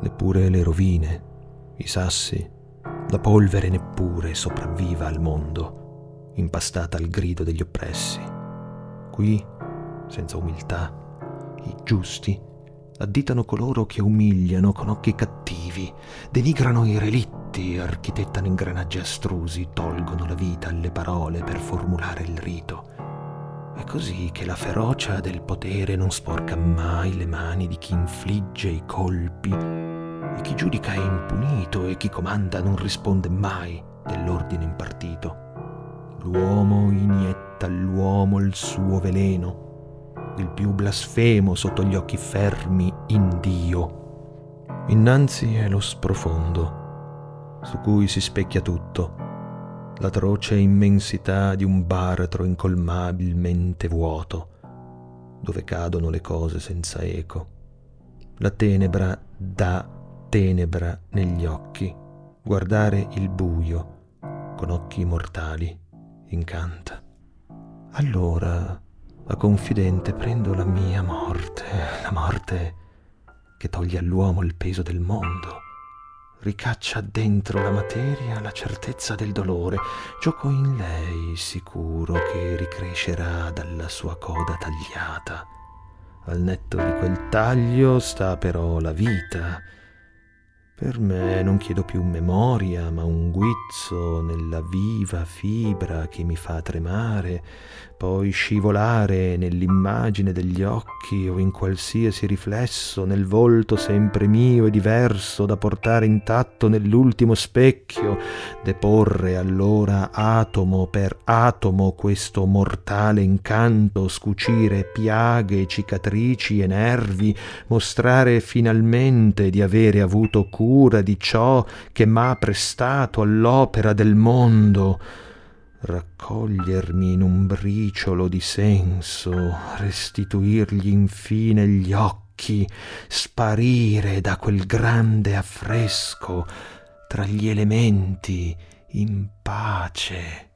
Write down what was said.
neppure le rovine, i sassi, la polvere neppure sopravviva al mondo, impastata al grido degli oppressi. Qui, senza umiltà, i giusti additano coloro che umiliano con occhi cattivi, denigrano i relitti, architettano ingranaggi astrusi, tolgono la vita alle parole per formulare il rito. È così che la ferocia del potere non sporca mai le mani di chi infligge i colpi e chi giudica è impunito e chi comanda non risponde mai dell'ordine impartito. L'uomo inietta all'uomo il suo veleno il più blasfemo sotto gli occhi fermi in Dio. Innanzi è lo sprofondo, su cui si specchia tutto, l'atroce immensità di un baratro incolmabilmente vuoto, dove cadono le cose senza eco. La tenebra dà tenebra negli occhi, guardare il buio con occhi mortali incanta. Allora la confidente prendo la mia morte, la morte che toglie all'uomo il peso del mondo, ricaccia dentro la materia la certezza del dolore, gioco in lei sicuro che ricrescerà dalla sua coda tagliata. Al netto di quel taglio sta però la vita, per me non chiedo più memoria, ma un guizzo nella viva fibra che mi fa tremare, poi scivolare nell'immagine degli occhi o in qualsiasi riflesso nel volto sempre mio e diverso da portare intatto nell'ultimo specchio, deporre allora atomo per atomo questo mortale incanto, scucire piaghe, cicatrici e nervi, mostrare finalmente di avere avuto cura cura di ciò che m'ha prestato all'opera del mondo, raccogliermi in un briciolo di senso, restituirgli infine gli occhi, sparire da quel grande affresco tra gli elementi in pace.